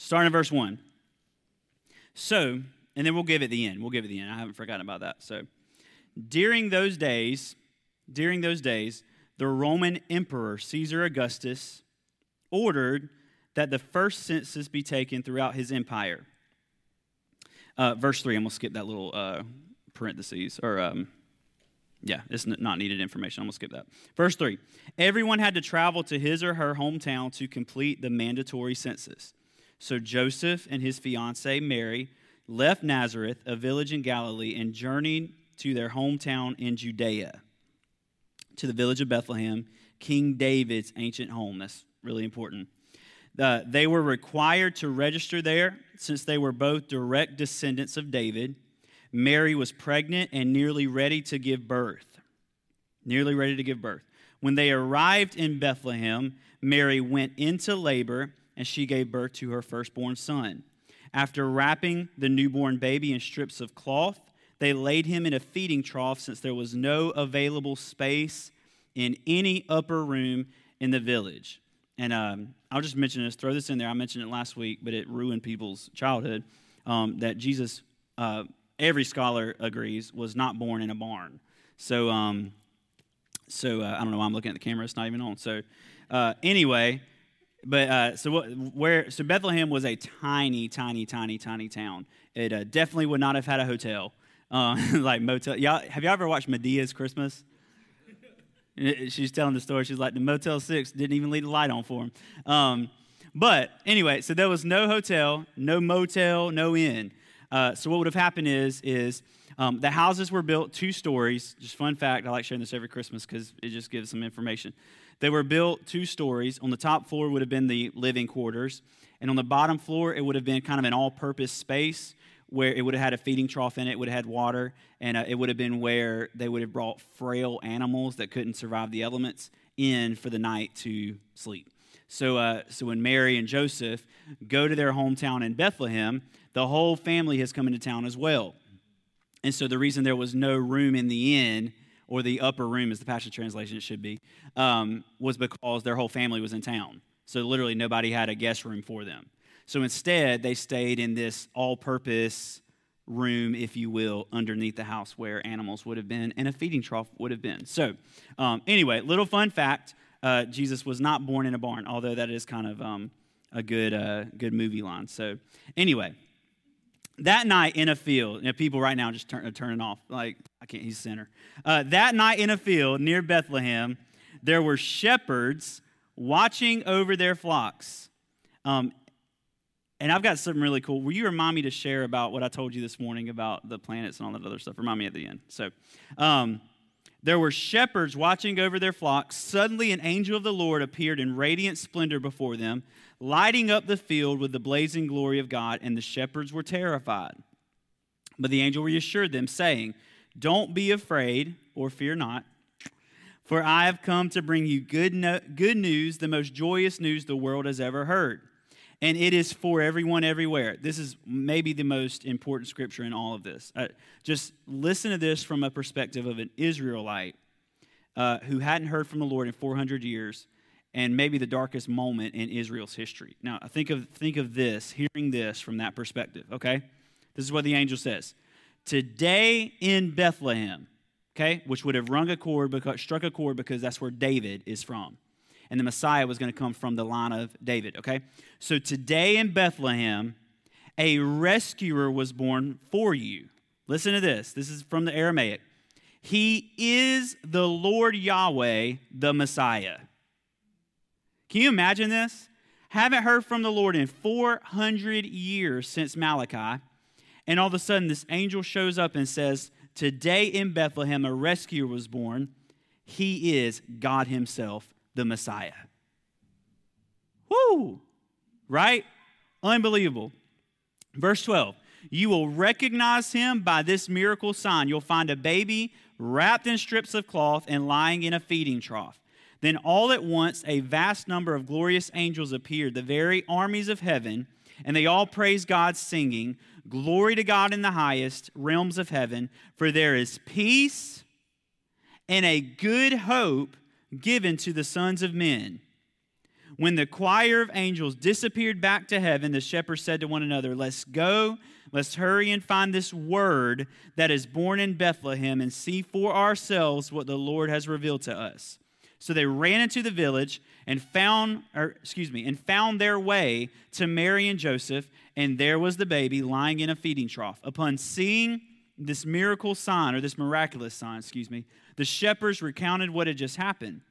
starting in verse 1. So, and then we'll give it the end. We'll give it the end. I haven't forgotten about that. So, during those days, during those days, the Roman emperor Caesar Augustus ordered that the first census be taken throughout his empire. Uh, verse 3, I'm going to skip that little uh, parentheses, or um, yeah, it's not needed information. I'm going to skip that. Verse 3 Everyone had to travel to his or her hometown to complete the mandatory census. So Joseph and his fiancee Mary left Nazareth, a village in Galilee, and journeyed to their hometown in Judea, to the village of Bethlehem, King David's ancient home. That's really important. Uh, they were required to register there since they were both direct descendants of David. Mary was pregnant and nearly ready to give birth. Nearly ready to give birth. When they arrived in Bethlehem, Mary went into labor and she gave birth to her firstborn son. After wrapping the newborn baby in strips of cloth, they laid him in a feeding trough since there was no available space in any upper room in the village. And um, I'll just mention this, throw this in there. I mentioned it last week, but it ruined people's childhood. Um, that Jesus, uh, every scholar agrees, was not born in a barn. So, um, so uh, I don't know why I'm looking at the camera. It's not even on. So, uh, anyway, but uh, so what, where so Bethlehem was a tiny, tiny, tiny, tiny town. It uh, definitely would not have had a hotel, uh, like motel. Y'all, have y'all ever watched Madea's Christmas? She's telling the story. She's like, the Motel Six didn't even leave the light on for him. Um, but anyway, so there was no hotel, no motel, no inn. Uh, so what would have happened is is um, the houses were built two stories. Just fun fact. I like sharing this every Christmas because it just gives some information. They were built two stories. On the top floor would have been the living quarters, and on the bottom floor, it would have been kind of an all purpose space where it would have had a feeding trough in it, it would have had water, and uh, it would have been where they would have brought frail animals that couldn't survive the elements in for the night to sleep. So, uh, so when Mary and Joseph go to their hometown in Bethlehem, the whole family has come into town as well. And so the reason there was no room in the inn or the upper room, as the Passion Translation it should be, um, was because their whole family was in town. So literally nobody had a guest room for them. So instead, they stayed in this all purpose room, if you will, underneath the house where animals would have been and a feeding trough would have been. So, um, anyway, little fun fact uh, Jesus was not born in a barn, although that is kind of um, a good, uh, good movie line. So, anyway, that night in a field, you know, people right now just turn, turning off. Like, I can't, he's sinner. Uh, that night in a field near Bethlehem, there were shepherds watching over their flocks. Um, and I've got something really cool. Will you remind me to share about what I told you this morning about the planets and all that other stuff? Remind me at the end. So, um, there were shepherds watching over their flocks. Suddenly, an angel of the Lord appeared in radiant splendor before them lighting up the field with the blazing glory of God, and the shepherds were terrified. But the angel reassured them, saying, Don't be afraid or fear not, for I have come to bring you good, no- good news, the most joyous news the world has ever heard. And it is for everyone everywhere. This is maybe the most important scripture in all of this. Uh, just listen to this from a perspective of an Israelite uh, who hadn't heard from the Lord in 400 years and maybe the darkest moment in Israel's history. Now, think of, think of this, hearing this from that perspective, okay? This is what the angel says. Today in Bethlehem, okay, which would have rung a chord, because, struck a chord because that's where David is from. And the Messiah was going to come from the line of David, okay? So today in Bethlehem, a rescuer was born for you. Listen to this. This is from the Aramaic. He is the Lord Yahweh, the Messiah. Can you imagine this? Haven't heard from the Lord in 400 years since Malachi. And all of a sudden, this angel shows up and says, Today in Bethlehem, a rescuer was born. He is God Himself, the Messiah. Whoo! Right? Unbelievable. Verse 12 You will recognize him by this miracle sign. You'll find a baby wrapped in strips of cloth and lying in a feeding trough. Then all at once a vast number of glorious angels appeared, the very armies of heaven, and they all praised God, singing, Glory to God in the highest realms of heaven, for there is peace and a good hope given to the sons of men. When the choir of angels disappeared back to heaven, the shepherds said to one another, Let's go, let's hurry and find this word that is born in Bethlehem and see for ourselves what the Lord has revealed to us. So they ran into the village and found, or excuse me, and found their way to Mary and Joseph, and there was the baby lying in a feeding trough. Upon seeing this miracle sign, or this miraculous sign, excuse me, the shepherds recounted what had just happened.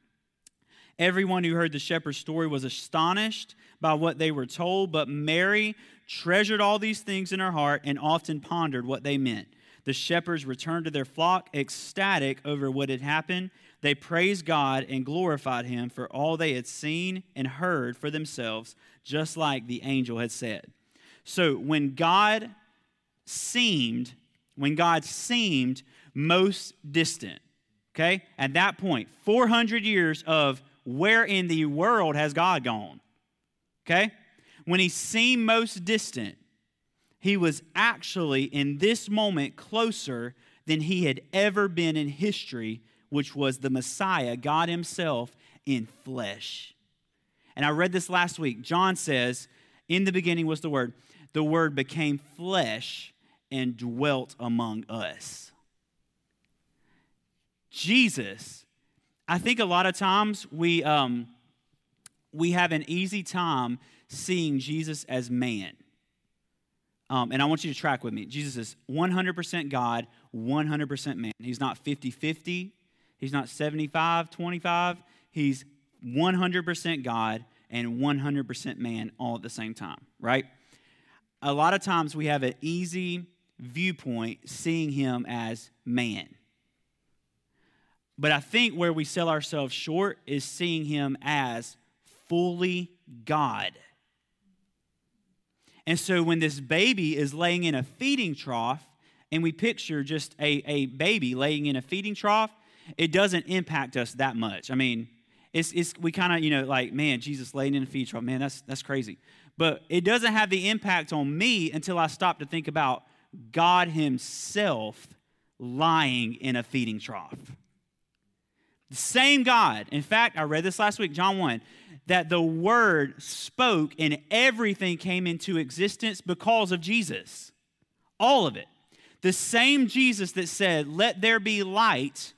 Everyone who heard the shepherd's story was astonished by what they were told, but Mary treasured all these things in her heart and often pondered what they meant. The shepherds returned to their flock, ecstatic over what had happened. They praised God and glorified Him for all they had seen and heard for themselves, just like the angel had said. So when God seemed, when God seemed most distant, okay, at that point, 400 years of where in the world has God gone? Okay? When he seemed most distant, he was actually in this moment closer than he had ever been in history, which was the Messiah, God Himself in flesh. And I read this last week. John says, In the beginning was the Word. The Word became flesh and dwelt among us. Jesus I think a lot of times we, um, we have an easy time seeing Jesus as man. Um, and I want you to track with me. Jesus is 100% God, 100% man. He's not 50 50, he's not 75 25. He's 100% God and 100% man all at the same time, right? A lot of times we have an easy viewpoint seeing him as man. But I think where we sell ourselves short is seeing him as fully God. And so when this baby is laying in a feeding trough, and we picture just a, a baby laying in a feeding trough, it doesn't impact us that much. I mean, it's, it's we kind of, you know, like, man, Jesus laying in a feeding trough, man, that's, that's crazy. But it doesn't have the impact on me until I stop to think about God Himself lying in a feeding trough. The same God. In fact, I read this last week, John 1, that the Word spoke and everything came into existence because of Jesus. All of it. The same Jesus that said, Let there be light,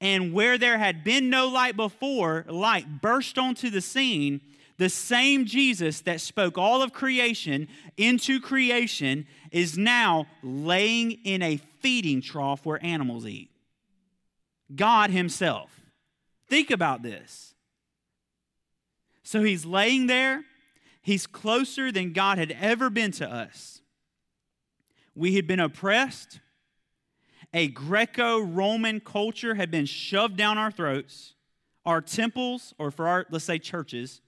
and where there had been no light before, light burst onto the scene. The same Jesus that spoke all of creation into creation is now laying in a feeding trough where animals eat. God Himself. Think about this. So he's laying there, he's closer than God had ever been to us. We had been oppressed. A Greco Roman culture had been shoved down our throats. Our temples, or for our, let's say, churches,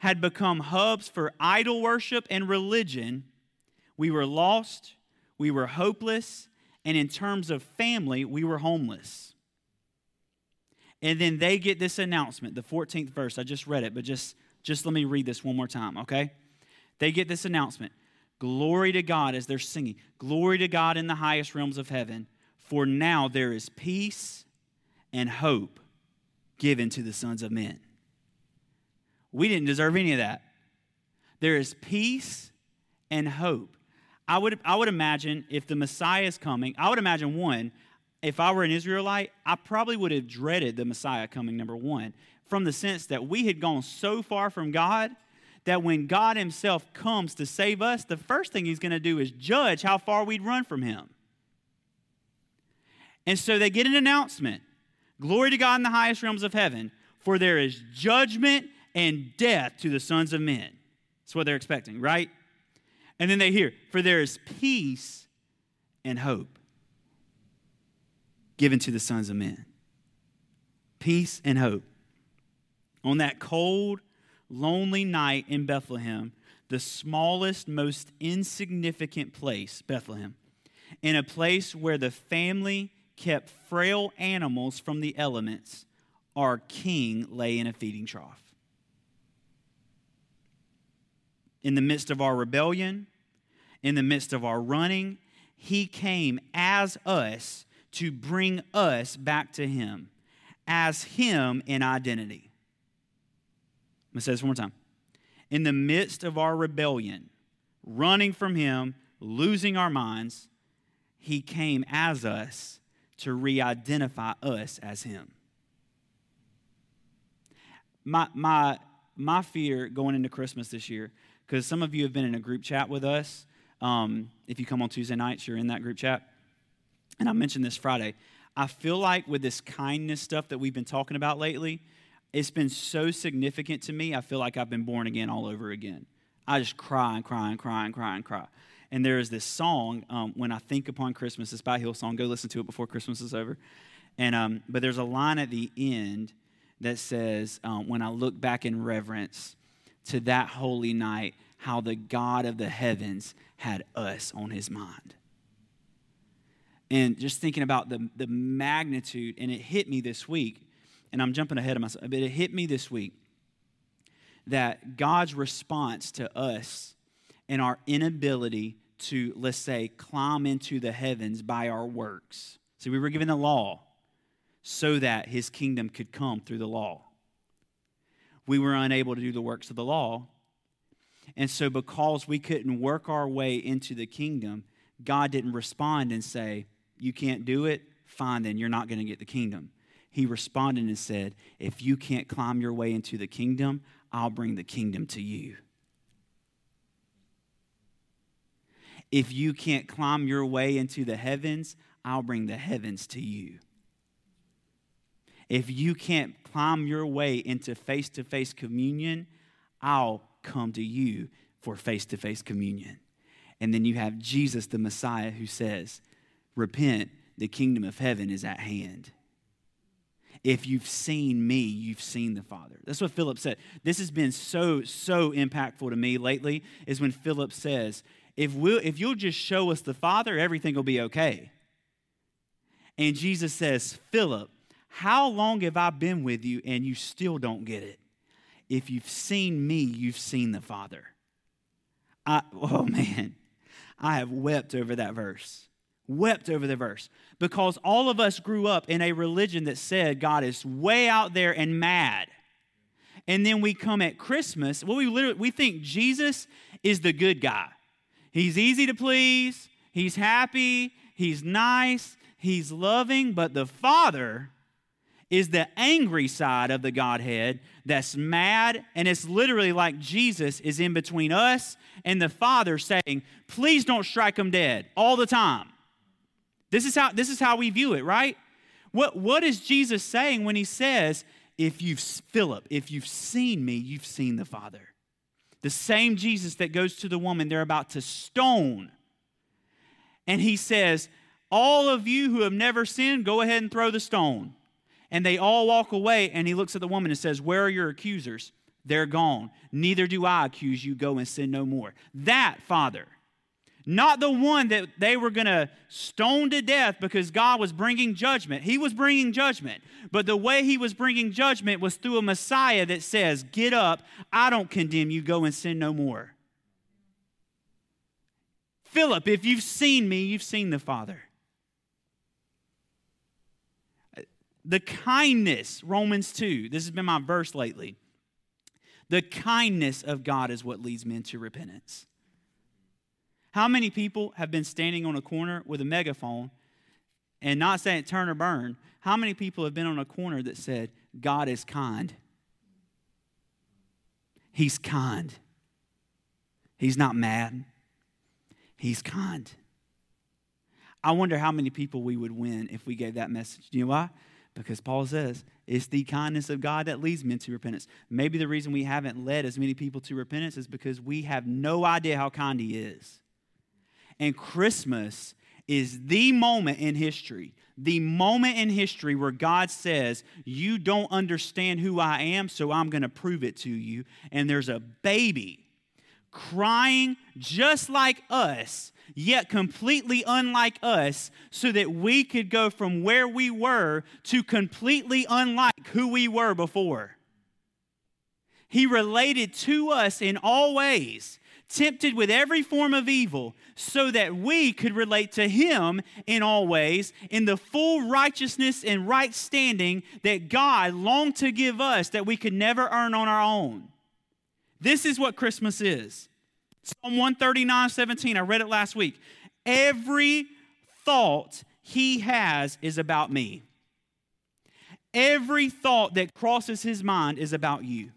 had become hubs for idol worship and religion. We were lost, we were hopeless, and in terms of family, we were homeless. And then they get this announcement, the 14th verse. I just read it, but just, just let me read this one more time, okay? They get this announcement Glory to God as they're singing. Glory to God in the highest realms of heaven, for now there is peace and hope given to the sons of men. We didn't deserve any of that. There is peace and hope. I would, I would imagine if the Messiah is coming, I would imagine one, if I were an Israelite, I probably would have dreaded the Messiah coming, number one, from the sense that we had gone so far from God that when God Himself comes to save us, the first thing He's going to do is judge how far we'd run from Him. And so they get an announcement Glory to God in the highest realms of heaven, for there is judgment and death to the sons of men. That's what they're expecting, right? And then they hear, For there is peace and hope given to the sons of men. Peace and hope. On that cold, lonely night in Bethlehem, the smallest, most insignificant place, Bethlehem, in a place where the family kept frail animals from the elements, our king lay in a feeding trough. In the midst of our rebellion, in the midst of our running, he came as us to bring us back to Him as Him in identity. I'm going to say this one more time. In the midst of our rebellion, running from Him, losing our minds, He came as us to re identify us as Him. My, my, my fear going into Christmas this year, because some of you have been in a group chat with us. Um, if you come on Tuesday nights, you're in that group chat. And I mentioned this Friday. I feel like with this kindness stuff that we've been talking about lately, it's been so significant to me. I feel like I've been born again all over again. I just cry and cry and cry and cry and cry. And there is this song, um, When I Think Upon Christmas, it's by Hillsong. Go listen to it before Christmas is over. And, um, but there's a line at the end that says, um, When I look back in reverence to that holy night, how the God of the heavens had us on his mind. And just thinking about the, the magnitude, and it hit me this week and I'm jumping ahead of myself, but it hit me this week that God's response to us and our inability to, let's say, climb into the heavens by our works. See, we were given the law so that his kingdom could come through the law. We were unable to do the works of the law. And so, because we couldn't work our way into the kingdom, God didn't respond and say, You can't do it? Fine, then you're not going to get the kingdom he responded and said, If you can't climb your way into the kingdom, I'll bring the kingdom to you. If you can't climb your way into the heavens, I'll bring the heavens to you. If you can't climb your way into face to face communion, I'll come to you for face to face communion. And then you have Jesus, the Messiah, who says, Repent, the kingdom of heaven is at hand. If you've seen me, you've seen the Father. That's what Philip said. This has been so, so impactful to me lately, is when Philip says, if, we'll, if you'll just show us the Father, everything will be okay. And Jesus says, Philip, how long have I been with you and you still don't get it? If you've seen me, you've seen the Father. I, oh man, I have wept over that verse wept over the verse because all of us grew up in a religion that said God is way out there and mad. And then we come at Christmas, well, we literally we think Jesus is the good guy. He's easy to please, he's happy, he's nice, he's loving, but the Father is the angry side of the Godhead that's mad, and it's literally like Jesus is in between us and the Father saying, Please don't strike him dead all the time. This is how, this is how we view it, right? What, what is Jesus saying when he says, if you've, Philip, if you've seen me, you've seen the Father? The same Jesus that goes to the woman they're about to stone. And he says, All of you who have never sinned, go ahead and throw the stone. And they all walk away, and he looks at the woman and says, Where are your accusers? They're gone. Neither do I accuse you. Go and sin no more. That, Father, not the one that they were going to stone to death because God was bringing judgment. He was bringing judgment. But the way he was bringing judgment was through a Messiah that says, Get up, I don't condemn you, go and sin no more. Philip, if you've seen me, you've seen the Father. The kindness, Romans 2, this has been my verse lately. The kindness of God is what leads men to repentance. How many people have been standing on a corner with a megaphone and not saying turn or burn? How many people have been on a corner that said, God is kind? He's kind. He's not mad. He's kind. I wonder how many people we would win if we gave that message. You know why? Because Paul says it's the kindness of God that leads men to repentance. Maybe the reason we haven't led as many people to repentance is because we have no idea how kind He is. And Christmas is the moment in history, the moment in history where God says, You don't understand who I am, so I'm going to prove it to you. And there's a baby crying just like us, yet completely unlike us, so that we could go from where we were to completely unlike who we were before. He related to us in all ways tempted with every form of evil, so that we could relate to him in all ways, in the full righteousness and right standing that God longed to give us that we could never earn on our own. This is what Christmas is. Psalm 139, 17, I read it last week. Every thought he has is about me. Every thought that crosses his mind is about you.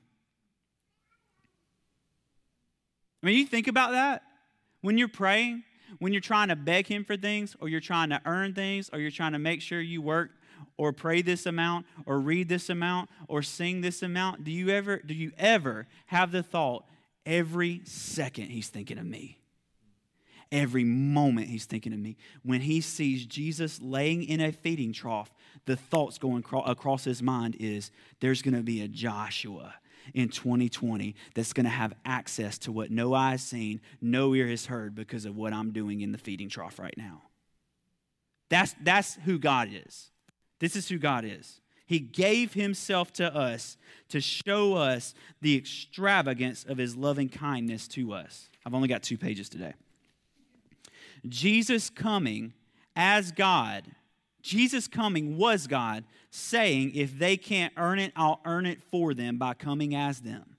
I mean, you think about that when you're praying, when you're trying to beg him for things, or you're trying to earn things, or you're trying to make sure you work or pray this amount or read this amount or sing this amount do you ever do you ever have the thought every second he's thinking of me. Every moment he's thinking of me. When he sees jesus laying in a feeding trough the thoughts going across his mind is there's going to be a joshua in 2020 that's going to have access to what no eye has seen no ear has heard because of what i'm doing in the feeding trough right now. That's, that's who god is. This is who God is. He gave himself to us to show us the extravagance of his loving kindness to us. I've only got two pages today. Jesus coming as God, Jesus coming was God, saying, If they can't earn it, I'll earn it for them by coming as them.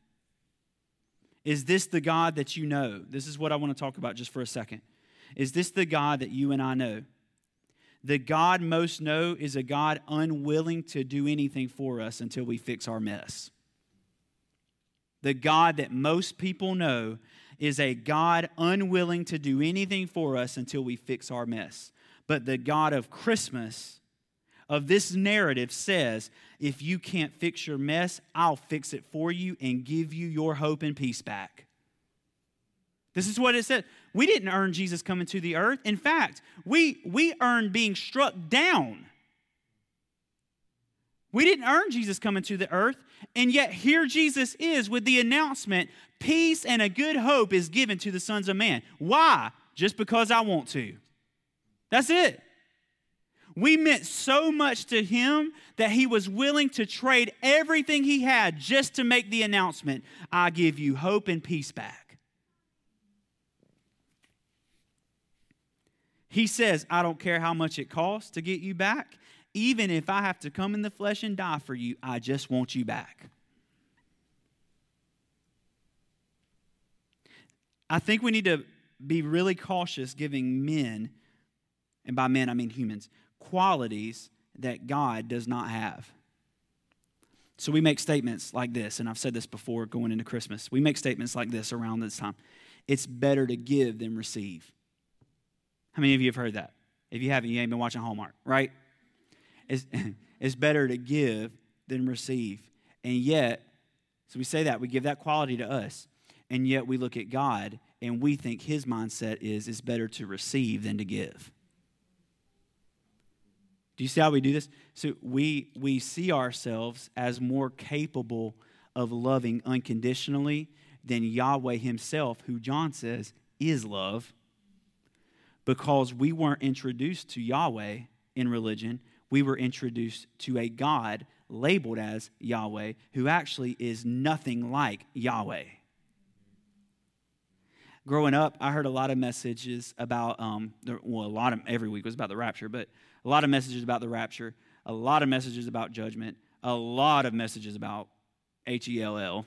Is this the God that you know? This is what I want to talk about just for a second. Is this the God that you and I know? The God most know is a God unwilling to do anything for us until we fix our mess. The God that most people know is a God unwilling to do anything for us until we fix our mess. But the God of Christmas, of this narrative, says, if you can't fix your mess, I'll fix it for you and give you your hope and peace back. This is what it said. We didn't earn Jesus coming to the earth. In fact, we, we earned being struck down. We didn't earn Jesus coming to the earth, and yet here Jesus is with the announcement peace and a good hope is given to the sons of man. Why? Just because I want to. That's it. We meant so much to him that he was willing to trade everything he had just to make the announcement I give you hope and peace back. He says, I don't care how much it costs to get you back. Even if I have to come in the flesh and die for you, I just want you back. I think we need to be really cautious giving men, and by men I mean humans, qualities that God does not have. So we make statements like this, and I've said this before going into Christmas. We make statements like this around this time. It's better to give than receive. How many of you have heard that? If you haven't, you ain't been watching Hallmark, right? It's, it's better to give than receive. And yet, so we say that, we give that quality to us. And yet we look at God and we think his mindset is it's better to receive than to give. Do you see how we do this? So we we see ourselves as more capable of loving unconditionally than Yahweh himself, who John says is love because we weren't introduced to Yahweh in religion. We were introduced to a God labeled as Yahweh who actually is nothing like Yahweh. Growing up, I heard a lot of messages about, um, well, a lot of, every week was about the rapture, but a lot of messages about the rapture, a lot of messages about judgment, a lot of messages about H E L L,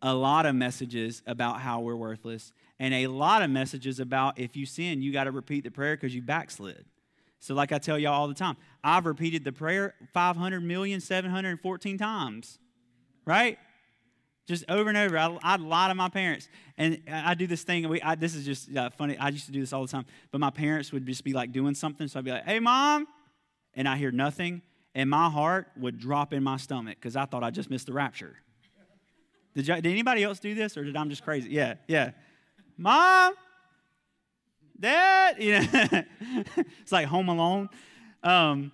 a lot of messages about how we're worthless, and a lot of messages about if you sin, you got to repeat the prayer because you backslid. So, like I tell y'all all the time, I've repeated the prayer 500,714 times, right? Just over and over. I, I lie to my parents. And I do this thing. We, I, this is just uh, funny. I used to do this all the time. But my parents would just be like doing something. So I'd be like, hey, mom. And I hear nothing. And my heart would drop in my stomach because I thought I just missed the rapture. Did, you, did anybody else do this or did I'm just crazy? Yeah, yeah. Mom, Dad, you know, it's like Home Alone. Um,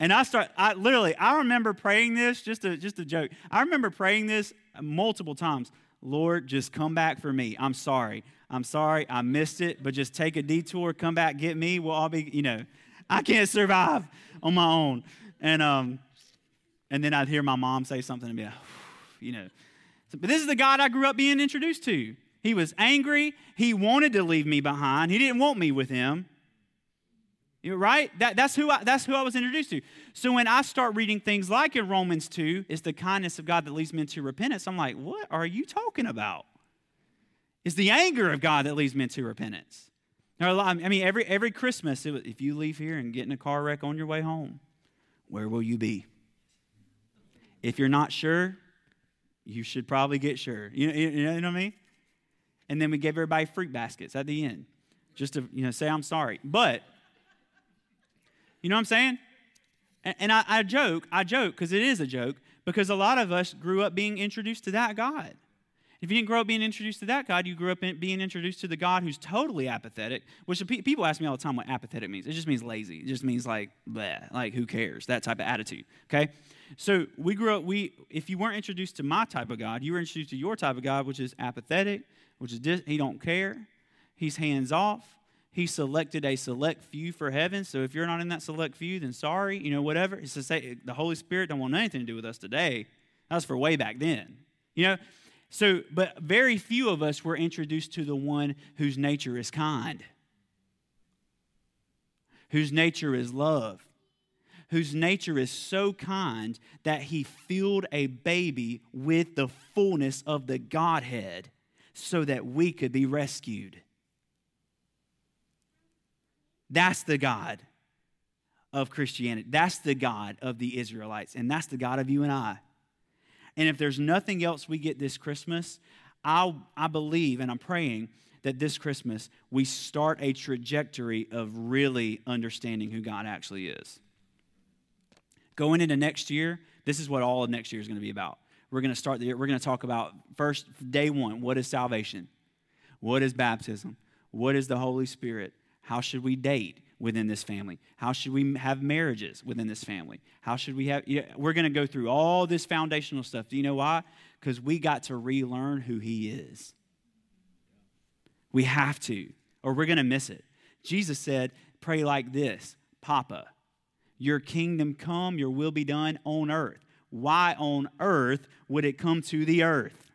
and I start, I literally, I remember praying this, just a, just a joke. I remember praying this multiple times. Lord, just come back for me. I'm sorry. I'm sorry. I missed it, but just take a detour, come back, get me. We'll all be, you know, I can't survive on my own. And, um, and then I'd hear my mom say something and be like, you know. but this is the God I grew up being introduced to. He was angry. He wanted to leave me behind. He didn't want me with him. right? That, that's, who I, that's who I was introduced to. So when I start reading things like in Romans 2, it's the kindness of God that leads men to repentance. I'm like, what are you talking about? It's the anger of God that leads men to repentance. I mean, every, every Christmas, if you leave here and get in a car wreck on your way home, where will you be? If you're not sure, you should probably get sure. You you know what I mean? And then we gave everybody fruit baskets at the end, just to you know say I'm sorry. But you know what I'm saying? And, and I, I joke, I joke because it is a joke because a lot of us grew up being introduced to that God. If you didn't grow up being introduced to that God, you grew up being introduced to the God who's totally apathetic, which people ask me all the time what apathetic means. It just means lazy. It just means like, bleh, like who cares? That type of attitude, okay? So we grew up, we, if you weren't introduced to my type of God, you were introduced to your type of God, which is apathetic, which is dis, he don't care, he's hands off, he selected a select few for heaven. So if you're not in that select few, then sorry, you know, whatever. It's to say the Holy Spirit don't want anything to do with us today. That was for way back then. You know, so, but very few of us were introduced to the one whose nature is kind, whose nature is love, whose nature is so kind that he filled a baby with the fullness of the Godhead so that we could be rescued. That's the God of Christianity. That's the God of the Israelites. And that's the God of you and I. And if there's nothing else we get this Christmas, i I believe and I'm praying that this Christmas we start a trajectory of really understanding who God actually is. Going into next year, this is what all of next year is going to be about. We're going to start the we're going to talk about first day one what is salvation? What is baptism? What is the Holy Spirit? How should we date? within this family? How should we have marriages within this family? How should we have? we're going to go through all this foundational stuff. Do you know why? Because we got to relearn who He is. We have to, or we're going to miss it. Jesus said, Pray like this Papa, your kingdom come, your will be done on earth. Why on earth would it come to the earth?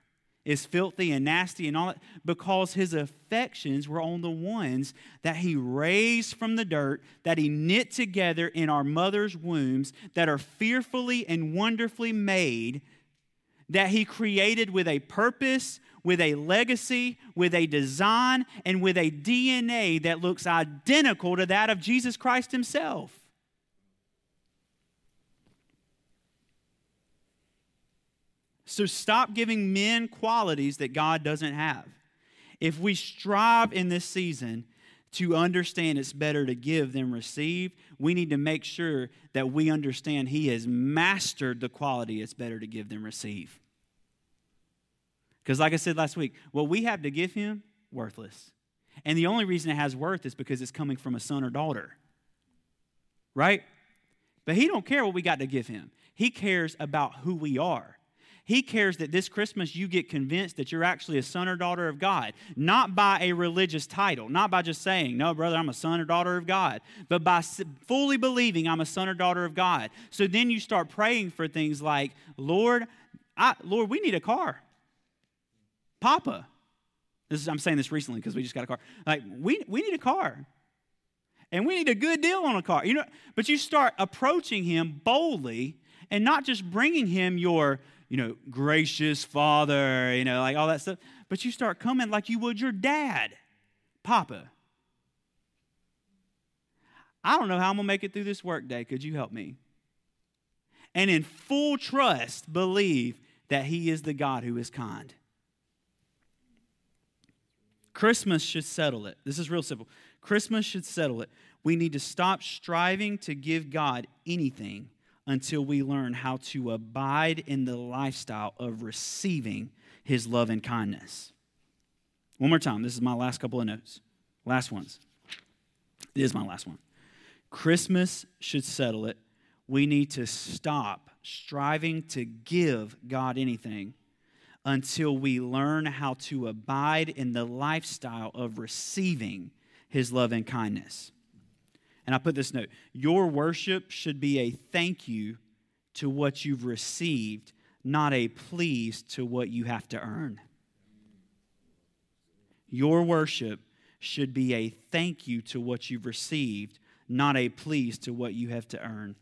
It's filthy and nasty and all that because his affections were on the ones that he raised from the dirt, that he knit together in our mother's wombs, that are fearfully and wonderfully made, that he created with a purpose, with a legacy, with a design, and with a DNA that looks identical to that of Jesus Christ himself. So stop giving men qualities that God doesn't have. If we strive in this season to understand it's better to give than receive, we need to make sure that we understand He has mastered the quality it's better to give than receive. Because, like I said last week, what we have to give Him, worthless. And the only reason it has worth is because it's coming from a son or daughter. Right? But He don't care what we got to give Him, He cares about who we are. He cares that this Christmas you get convinced that you're actually a son or daughter of God, not by a religious title, not by just saying, No, brother, I'm a son or daughter of God, but by fully believing I'm a son or daughter of God. So then you start praying for things like, Lord, I, Lord, we need a car. Papa. Is, I'm saying this recently because we just got a car. Like, we, we need a car and we need a good deal on a car. You know, but you start approaching him boldly and not just bringing him your you know, gracious father, you know, like all that stuff. But you start coming like you would your dad, Papa. I don't know how I'm going to make it through this workday. Could you help me? And in full trust, believe that He is the God who is kind. Christmas should settle it. This is real simple. Christmas should settle it. We need to stop striving to give God anything until we learn how to abide in the lifestyle of receiving his love and kindness. One more time. This is my last couple of notes. Last ones. It is my last one. Christmas should settle it. We need to stop striving to give God anything until we learn how to abide in the lifestyle of receiving his love and kindness. And I put this note Your worship should be a thank you to what you've received, not a please to what you have to earn. Your worship should be a thank you to what you've received, not a please to what you have to earn.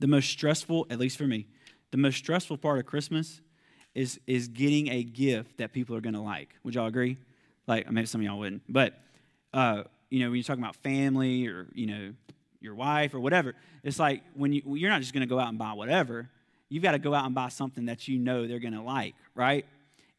The most stressful, at least for me, the most stressful part of Christmas is, is getting a gift that people are going to like. Would y'all agree? Like, I mean, some of y'all wouldn't. But, uh, you know, when you're talking about family or, you know, your wife or whatever, it's like when you, you're not just going to go out and buy whatever. You've got to go out and buy something that you know they're going to like, right?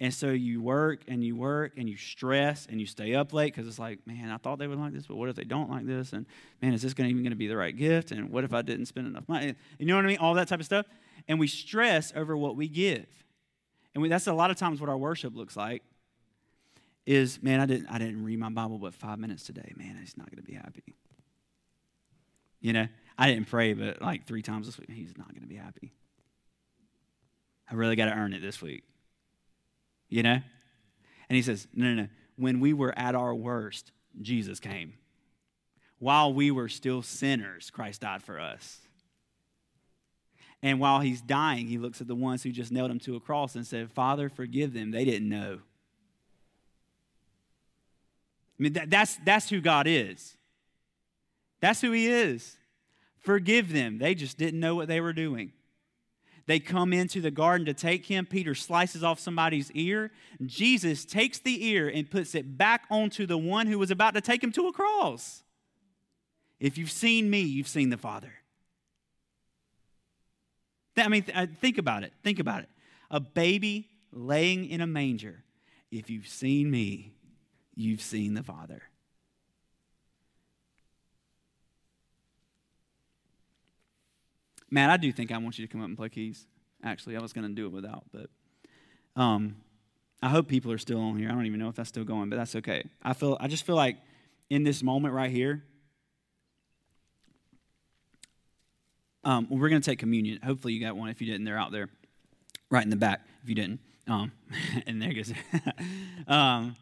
And so you work and you work and you stress and you stay up late because it's like, man, I thought they would like this, but what if they don't like this? And man, is this gonna, even going to be the right gift? And what if I didn't spend enough money? You know what I mean? All that type of stuff. And we stress over what we give. And we, that's a lot of times what our worship looks like. Is man, I didn't I didn't read my Bible but five minutes today. Man, he's not going to be happy. You know, I didn't pray but like three times this week. He's not going to be happy. I really got to earn it this week you know? And he says, no, no, no. When we were at our worst, Jesus came. While we were still sinners, Christ died for us. And while he's dying, he looks at the ones who just nailed him to a cross and said, Father, forgive them. They didn't know. I mean, that, that's, that's who God is. That's who he is. Forgive them. They just didn't know what they were doing. They come into the garden to take him. Peter slices off somebody's ear. Jesus takes the ear and puts it back onto the one who was about to take him to a cross. If you've seen me, you've seen the Father. I mean, uh, think about it. Think about it. A baby laying in a manger. If you've seen me, you've seen the Father. Matt, I do think I want you to come up and play keys. Actually, I was going to do it without, but um, I hope people are still on here. I don't even know if that's still going, but that's okay. I feel I just feel like in this moment right here, um, we're going to take communion. Hopefully, you got one. If you didn't, they're out there, right in the back. If you didn't, um, and there goes. um,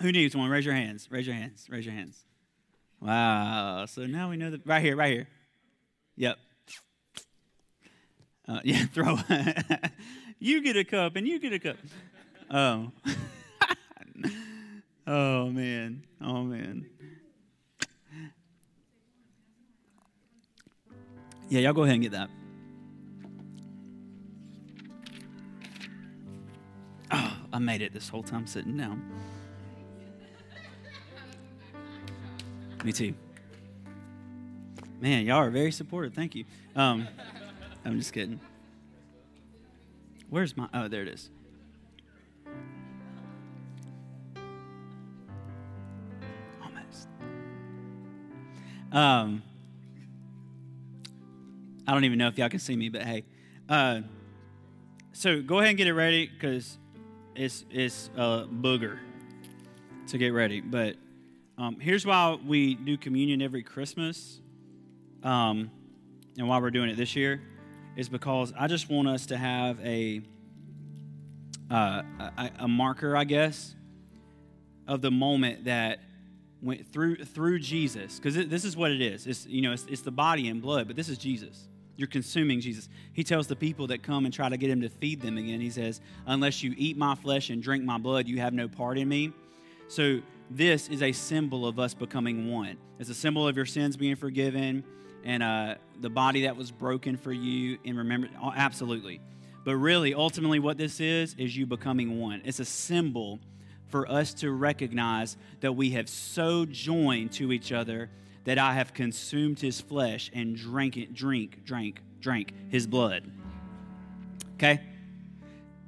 who needs one? Raise your hands. Raise your hands. Raise your hands. Wow. So now we know that right here, right here. Yep. Uh, yeah, throw. you get a cup and you get a cup. Oh. oh, man. Oh, man. Yeah, y'all go ahead and get that. Oh, I made it this whole time sitting down. Me too. Man, y'all are very supportive. Thank you. Um, I'm just kidding. Where's my? Oh, there it is. Almost. Um, I don't even know if y'all can see me, but hey. Uh, so go ahead and get it ready because it's it's a booger to get ready. But um, here's why we do communion every Christmas um, and why we're doing it this year is because I just want us to have a, uh, a, a marker, I guess, of the moment that went through through Jesus, because this is what it is. It's you know it's, it's the body and blood, but this is Jesus. You're consuming Jesus. He tells the people that come and try to get him to feed them again. He says, "Unless you eat my flesh and drink my blood, you have no part in me." So this is a symbol of us becoming one. It's a symbol of your sins being forgiven and uh, the body that was broken for you and remember oh, absolutely. But really ultimately what this is is you becoming one. It's a symbol for us to recognize that we have so joined to each other that i have consumed his flesh and drank it drink drank drank his blood. Okay?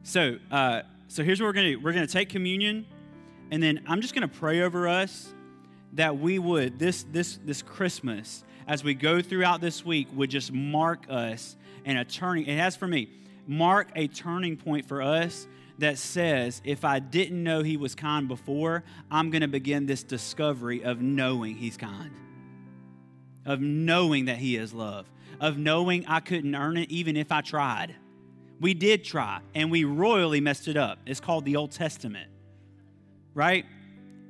So uh, so here's what we're gonna do. We're gonna take communion and then i'm just gonna pray over us that we would this this this christmas as we go throughout this week would just mark us and a turning it has for me mark a turning point for us that says if i didn't know he was kind before i'm going to begin this discovery of knowing he's kind. Of knowing that he is love. Of knowing i couldn't earn it even if i tried. We did try and we royally messed it up. It's called the old testament right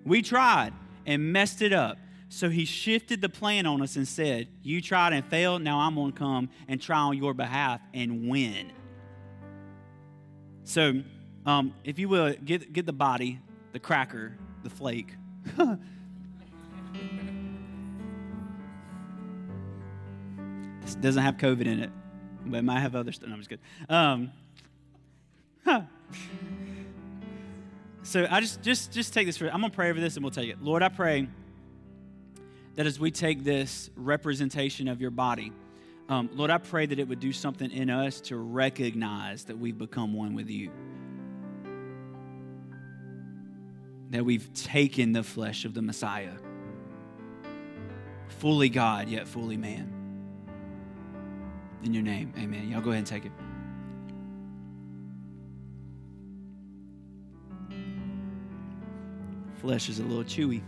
we tried and messed it up so he shifted the plan on us and said, You tried and failed, now I'm going to come and try on your behalf and win. So, um, if you will, get, get the body, the cracker, the flake. This doesn't have COVID in it, but it might have other stuff. No, I'm just kidding. Um, huh. So I just just just take this for. I'm gonna pray over this and we'll take it. Lord, I pray that as we take this representation of your body, um, Lord, I pray that it would do something in us to recognize that we've become one with you. That we've taken the flesh of the Messiah, fully God, yet fully man. In your name, amen. Y'all go ahead and take it. Flesh is a little chewy.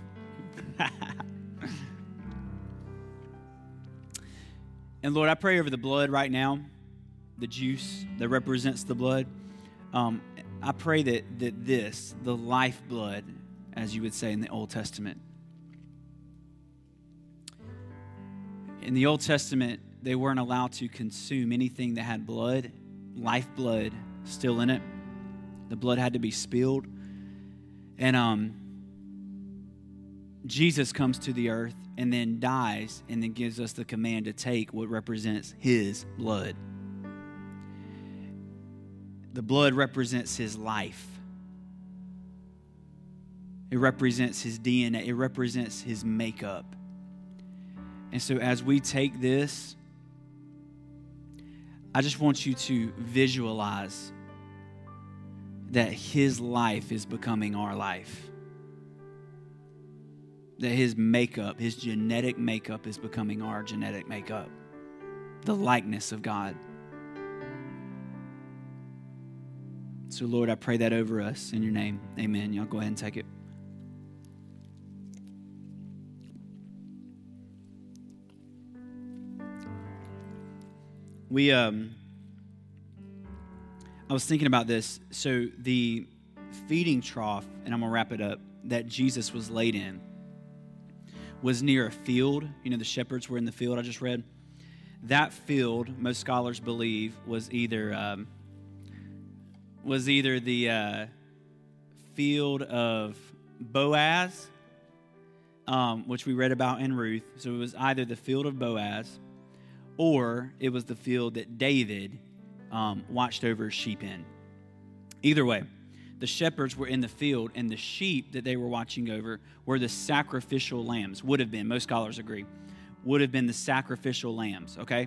And Lord, I pray over the blood right now, the juice that represents the blood. Um, I pray that, that this, the life blood, as you would say in the Old Testament, in the Old Testament, they weren't allowed to consume anything that had blood, life blood still in it. The blood had to be spilled. And um, Jesus comes to the earth and then dies and then gives us the command to take what represents his blood. The blood represents his life. It represents his DNA. It represents his makeup. And so as we take this, I just want you to visualize that his life is becoming our life that his makeup, his genetic makeup, is becoming our genetic makeup, the likeness of God. So, Lord, I pray that over us in your name. Amen. Y'all go ahead and take it. We, um, I was thinking about this. So, the feeding trough, and I'm going to wrap it up, that Jesus was laid in was near a field. You know, the shepherds were in the field I just read. That field, most scholars believe, was either um, was either the uh, field of Boaz, um, which we read about in Ruth. So it was either the field of Boaz, or it was the field that David um, watched over sheep in. Either way, the shepherds were in the field, and the sheep that they were watching over were the sacrificial lambs, would have been, most scholars agree, would have been the sacrificial lambs, okay?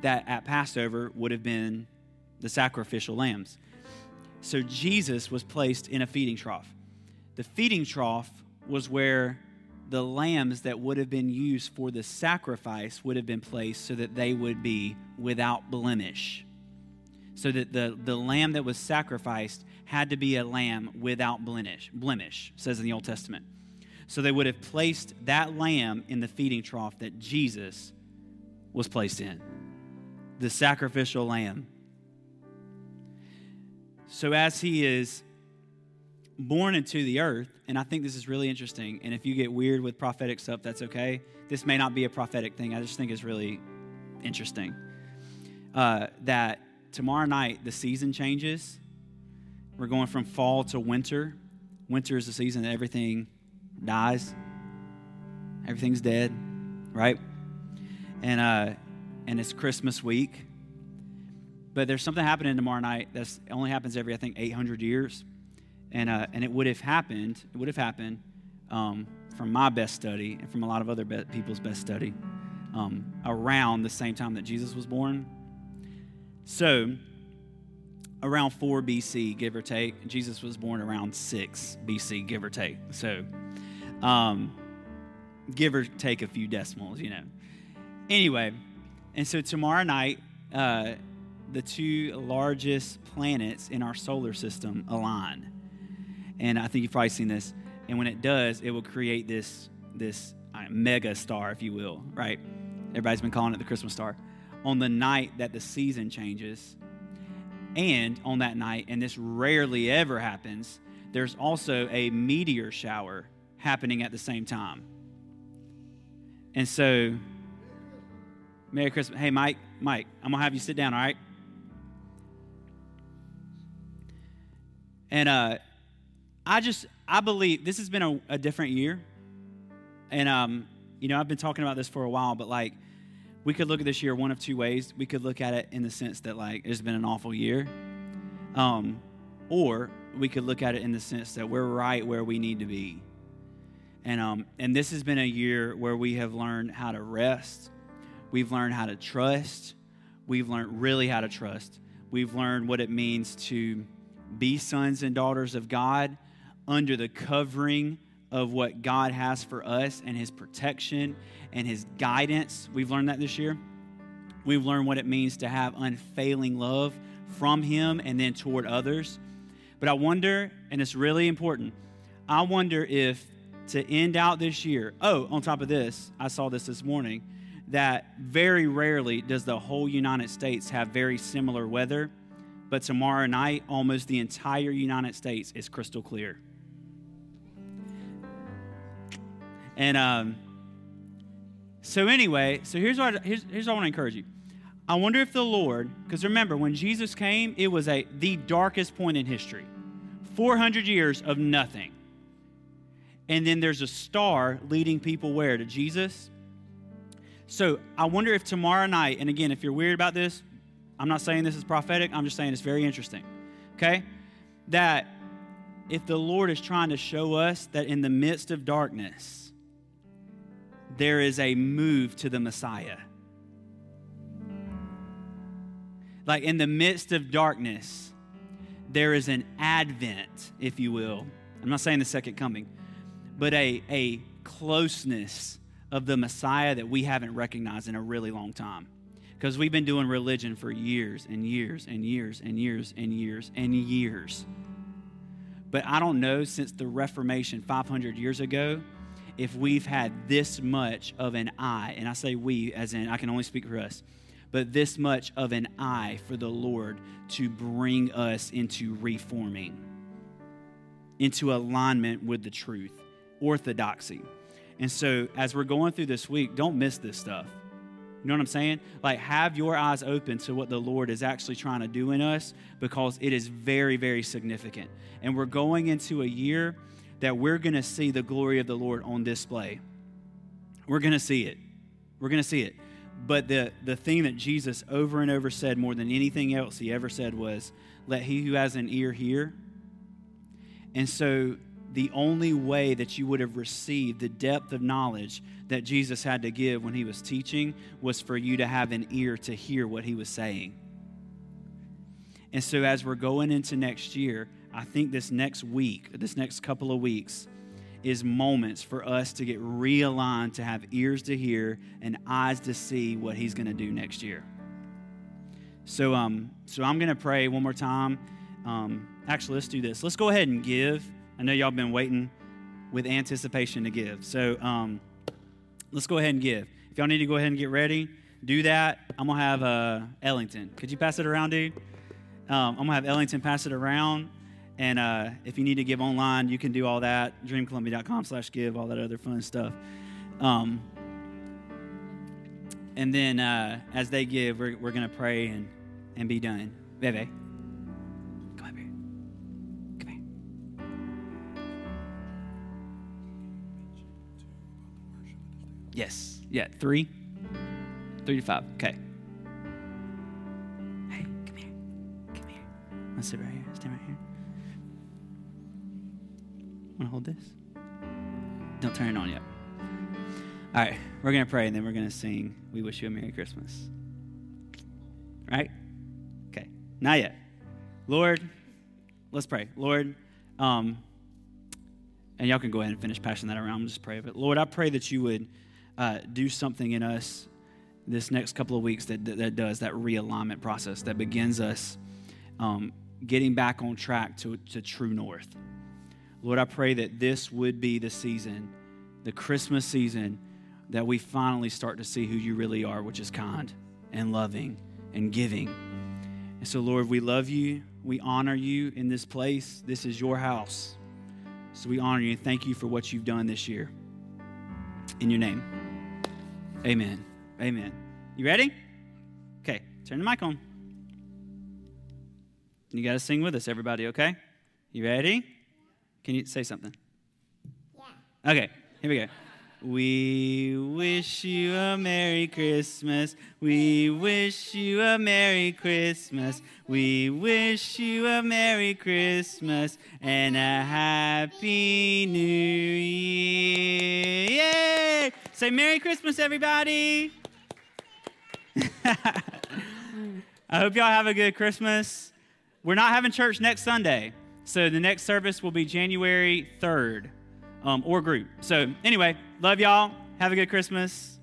That at Passover would have been the sacrificial lambs. So Jesus was placed in a feeding trough. The feeding trough was where the lambs that would have been used for the sacrifice would have been placed so that they would be without blemish. So that the, the lamb that was sacrificed had to be a lamb without blemish, blemish, says in the Old Testament. So they would have placed that lamb in the feeding trough that Jesus was placed in, the sacrificial lamb. So as he is born into the earth, and I think this is really interesting, and if you get weird with prophetic stuff, that's okay. This may not be a prophetic thing, I just think it's really interesting. Uh, that tomorrow night the season changes we're going from fall to winter. Winter is the season that everything dies, everything's dead, right? And uh, and it's Christmas week. But there's something happening tomorrow night that only happens every I think 800 years, and uh, and it would have happened. It would have happened um, from my best study and from a lot of other be- people's best study um, around the same time that Jesus was born. So around 4 BC, give or take. Jesus was born around 6 BC, give or take. So, um, give or take a few decimals, you know. Anyway, and so tomorrow night, uh, the two largest planets in our solar system align. And I think you've probably seen this. And when it does, it will create this, this uh, mega star, if you will, right? Everybody's been calling it the Christmas star. On the night that the season changes, and on that night, and this rarely ever happens, there's also a meteor shower happening at the same time. And so, Merry Christmas. Hey, Mike, Mike, I'm going to have you sit down, all right? And uh, I just, I believe this has been a, a different year. And, um, you know, I've been talking about this for a while, but like, we could look at this year one of two ways. We could look at it in the sense that, like, it's been an awful year. Um, or we could look at it in the sense that we're right where we need to be. And, um, and this has been a year where we have learned how to rest. We've learned how to trust. We've learned really how to trust. We've learned what it means to be sons and daughters of God under the covering of what God has for us and His protection and His guidance. We've learned that this year. We've learned what it means to have unfailing love from Him and then toward others. But I wonder, and it's really important, I wonder if to end out this year, oh, on top of this, I saw this this morning, that very rarely does the whole United States have very similar weather, but tomorrow night, almost the entire United States is crystal clear. And um, so, anyway, so here's what, I, here's, here's what I want to encourage you. I wonder if the Lord, because remember, when Jesus came, it was a the darkest point in history 400 years of nothing. And then there's a star leading people where? To Jesus? So I wonder if tomorrow night, and again, if you're weird about this, I'm not saying this is prophetic, I'm just saying it's very interesting. Okay? That if the Lord is trying to show us that in the midst of darkness, there is a move to the Messiah. Like in the midst of darkness, there is an advent, if you will. I'm not saying the second coming, but a, a closeness of the Messiah that we haven't recognized in a really long time. Because we've been doing religion for years and years and years and years and years and years. But I don't know since the Reformation 500 years ago if we've had this much of an eye, and I say we as in I can only speak for us, but this much of an eye for the Lord to bring us into reforming, into alignment with the truth, orthodoxy. And so as we're going through this week, don't miss this stuff. You know what I'm saying? Like, have your eyes open to what the Lord is actually trying to do in us because it is very, very significant. And we're going into a year that we're going to see the glory of the Lord on display. We're going to see it. We're going to see it. But the, the thing that Jesus over and over said more than anything else he ever said was, Let he who has an ear hear. And so, the only way that you would have received the depth of knowledge that Jesus had to give when he was teaching was for you to have an ear to hear what he was saying. And so, as we're going into next year, I think this next week, this next couple of weeks, is moments for us to get realigned, to have ears to hear and eyes to see what He's going to do next year. So, um, so I'm going to pray one more time. Um, actually, let's do this. Let's go ahead and give. I know y'all been waiting with anticipation to give. So, um, let's go ahead and give. If y'all need to go ahead and get ready, do that. I'm gonna have uh, Ellington. Could you pass it around, dude? Um, I'm gonna have Ellington pass it around. And uh, if you need to give online, you can do all that. Dreamcolumbia.com slash give, all that other fun stuff. Um, and then uh, as they give, we're, we're going to pray and, and be done. Bebe, come here. Come here. Yes. Yeah. Three. Three to five. Okay. Hey, come here. Come here. Let's sit right here. Stand right here. Want to hold this? Don't turn it on yet. All right, we're going to pray and then we're going to sing We Wish You a Merry Christmas. Right? Okay, not yet. Lord, let's pray. Lord, um, and y'all can go ahead and finish passing that around. Just pray. But Lord, I pray that you would uh, do something in us this next couple of weeks that, that, that does that realignment process that begins us um, getting back on track to, to true north. Lord, I pray that this would be the season, the Christmas season, that we finally start to see who you really are, which is kind and loving and giving. And so, Lord, we love you. We honor you in this place. This is your house. So we honor you and thank you for what you've done this year. In your name. Amen. Amen. You ready? Okay, turn the mic on. You got to sing with us, everybody, okay? You ready? Can you say something? Yeah. Okay, here we go. We wish you a Merry Christmas. We wish you a Merry Christmas. We wish you a Merry Christmas and a Happy New Year. Yay! Say Merry Christmas, everybody. I hope y'all have a good Christmas. We're not having church next Sunday, so the next service will be January 3rd um, or group. So, anyway, love y'all. Have a good Christmas.